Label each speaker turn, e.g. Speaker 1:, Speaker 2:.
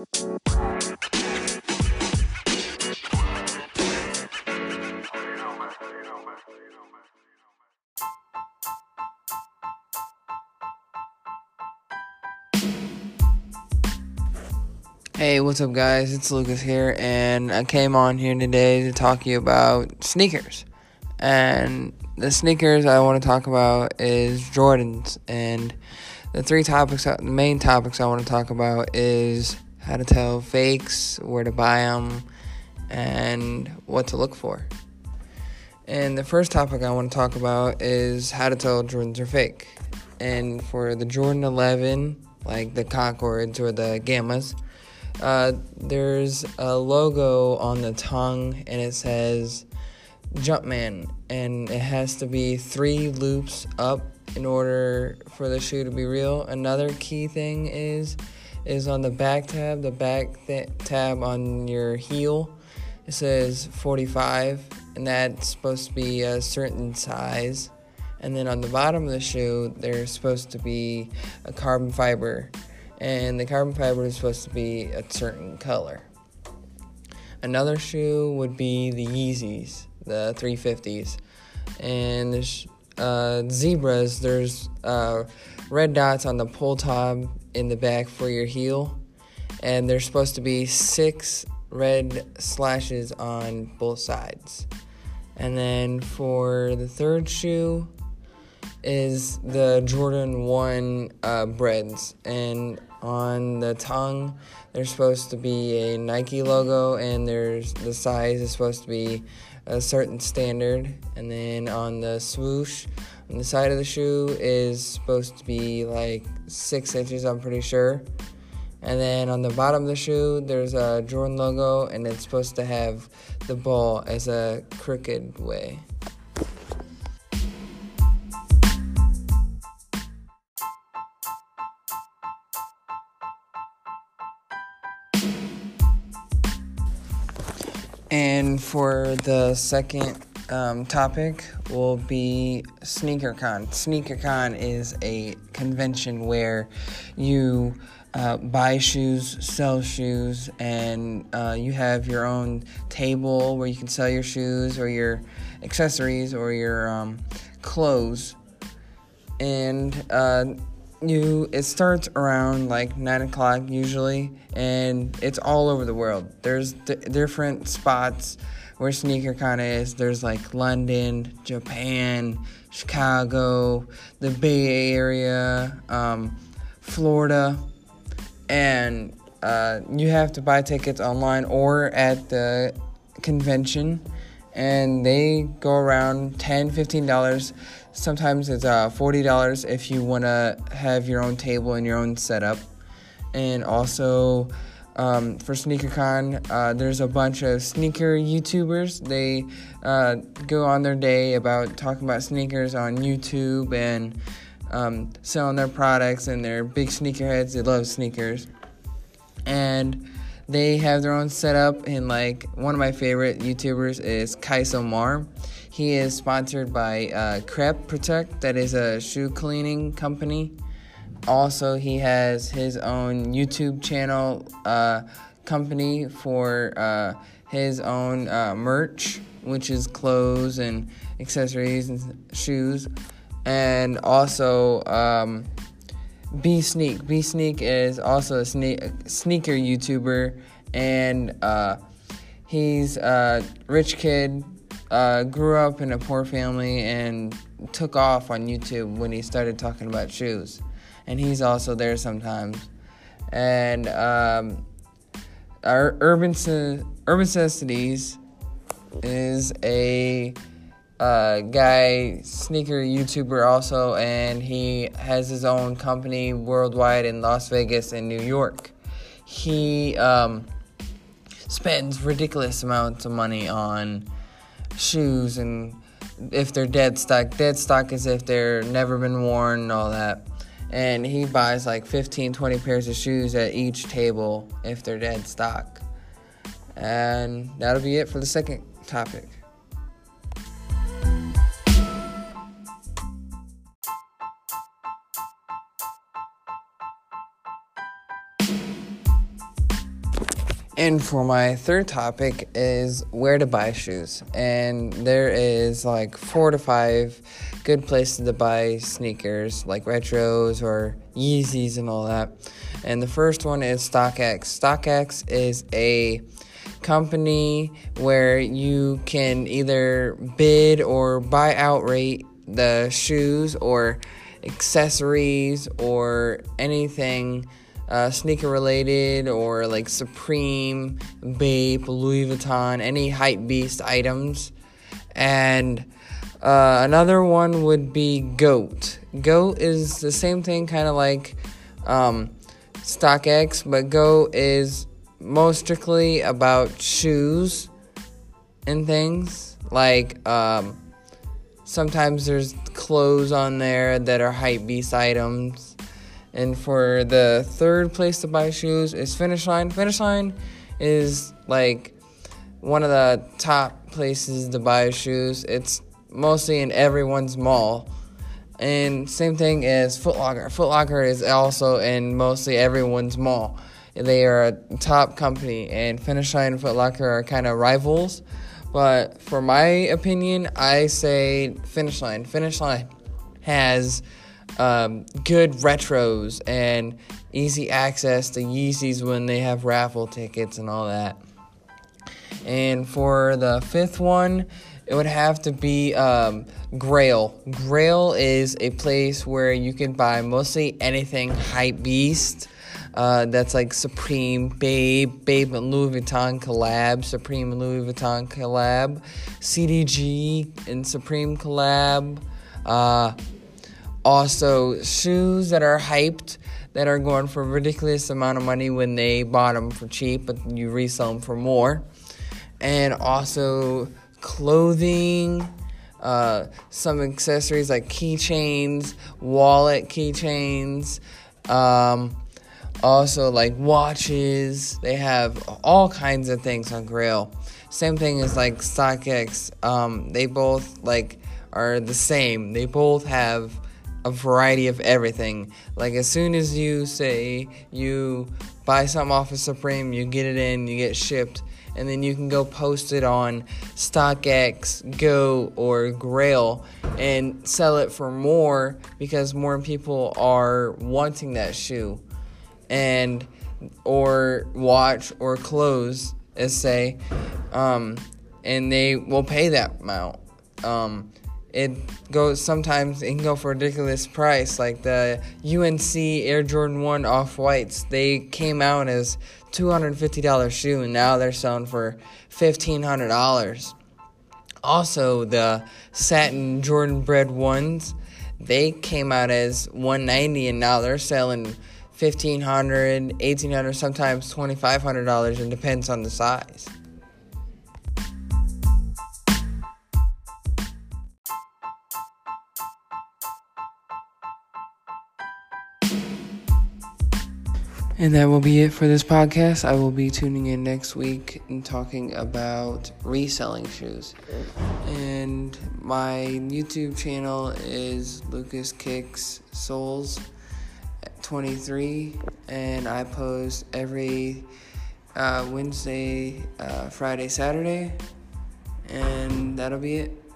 Speaker 1: Hey, what's up, guys? It's Lucas here, and I came on here today to talk to you about sneakers. And the sneakers I want to talk about is Jordans. And the three topics, the main topics I want to talk about is how to tell fakes, where to buy them, and what to look for. And the first topic I want to talk about is how to tell Jordans are fake. And for the Jordan 11, like the Concords or the Gammas, uh, there's a logo on the tongue and it says Jumpman, and it has to be three loops up in order for the shoe to be real. Another key thing is is on the back tab, the back th- tab on your heel. It says 45, and that's supposed to be a certain size. And then on the bottom of the shoe, there's supposed to be a carbon fiber and the carbon fiber is supposed to be a certain color. Another shoe would be the Yeezys, the 350s, and there's uh, zebras. There's uh, red dots on the pull tab in the back for your heel, and there's supposed to be six red slashes on both sides. And then for the third shoe, is the Jordan 1 uh, Breds. And on the tongue, there's supposed to be a Nike logo, and there's the size is supposed to be a certain standard. And then on the swoosh, on the side of the shoe, is supposed to be like six inches, I'm pretty sure. And then on the bottom of the shoe, there's a Jordan logo, and it's supposed to have the ball as a crooked way. And for the second um, topic will be SneakerCon. SneakerCon is a convention where you uh, buy shoes, sell shoes, and uh, you have your own table where you can sell your shoes or your accessories or your um, clothes. And uh, you it starts around like nine o'clock usually and it's all over the world. There's d- different spots where sneaker of is. There's like london japan chicago the bay area um, florida and uh, you have to buy tickets online or at the convention and they go around $10, 15 dollars sometimes it's uh, forty dollars if you want to have your own table and your own setup, and also. Um, for SneakerCon, uh, there's a bunch of sneaker YouTubers. They uh, go on their day about talking about sneakers on YouTube and um, selling their products, and they're big sneakerheads. They love sneakers, and they have their own setup. And like one of my favorite YouTubers is Kaiso Mar. He is sponsored by uh, Crep Protect, that is a shoe cleaning company. Also, he has his own YouTube channel uh, company for uh, his own uh, merch, which is clothes and accessories and shoes. And also, um, B Sneak. B Sneak is also a sne- sneaker YouTuber, and uh, he's a rich kid uh, grew up in a poor family and took off on YouTube when he started talking about shoes. And he's also there sometimes. And um, our Urban, Urban Necessities is a uh, guy, sneaker YouTuber also, and he has his own company worldwide in Las Vegas and New York. He um, spends ridiculous amounts of money on shoes and if they're dead stock. Dead stock is if they're never been worn and all that. And he buys like 15, 20 pairs of shoes at each table if they're dead stock. And that'll be it for the second topic. And for my third topic is where to buy shoes. And there is like four to five good places to buy sneakers, like retros or Yeezys and all that. And the first one is StockX. StockX is a company where you can either bid or buy outright the shoes or accessories or anything uh, sneaker related or like Supreme, Bape, Louis Vuitton, any hype beast items. And uh, another one would be Goat. Goat is the same thing, kind of like um, StockX, but Goat is most strictly about shoes and things. Like um, sometimes there's clothes on there that are hype beast items and for the third place to buy shoes is Finish Line. Finish Line is like one of the top places to buy shoes. It's mostly in everyone's mall. And same thing as Foot Locker. Foot Locker is also in mostly everyone's mall. They are a top company, and Finish Line and Foot Locker are kind of rivals. But for my opinion, I say Finish Line. Finish Line has um, good retros and easy access to Yeezys when they have raffle tickets and all that. And for the fifth one, it would have to be um, Grail. Grail is a place where you can buy mostly anything hype beast. Uh, that's like Supreme, Bape, Bape and Louis Vuitton collab, Supreme and Louis Vuitton collab, CDG and Supreme collab. Uh, also, shoes that are hyped that are going for a ridiculous amount of money when they bought them for cheap, but you resell them for more. And also, clothing, uh, some accessories like keychains, wallet keychains, um, also like watches. They have all kinds of things on Grail. Same thing as like StockX. Um, they both like are the same. They both have a variety of everything. Like as soon as you say you buy something off of Supreme, you get it in, you get shipped, and then you can go post it on StockX, Go, or Grail and sell it for more because more people are wanting that shoe. And or watch or clothes, as say, um, and they will pay that amount. Um, it goes sometimes it can go for ridiculous price like the UNC Air Jordan 1 off whites they came out as $250 shoe and now they're selling for $1500 also the satin Jordan Bred ones they came out as 190 and now they're selling 1500 1800 sometimes $2500 and depends on the size And that will be it for this podcast. I will be tuning in next week and talking about reselling shoes. And my YouTube channel is Lucas Kicks Souls 23, and I post every uh, Wednesday, uh, Friday, Saturday. And that'll be it.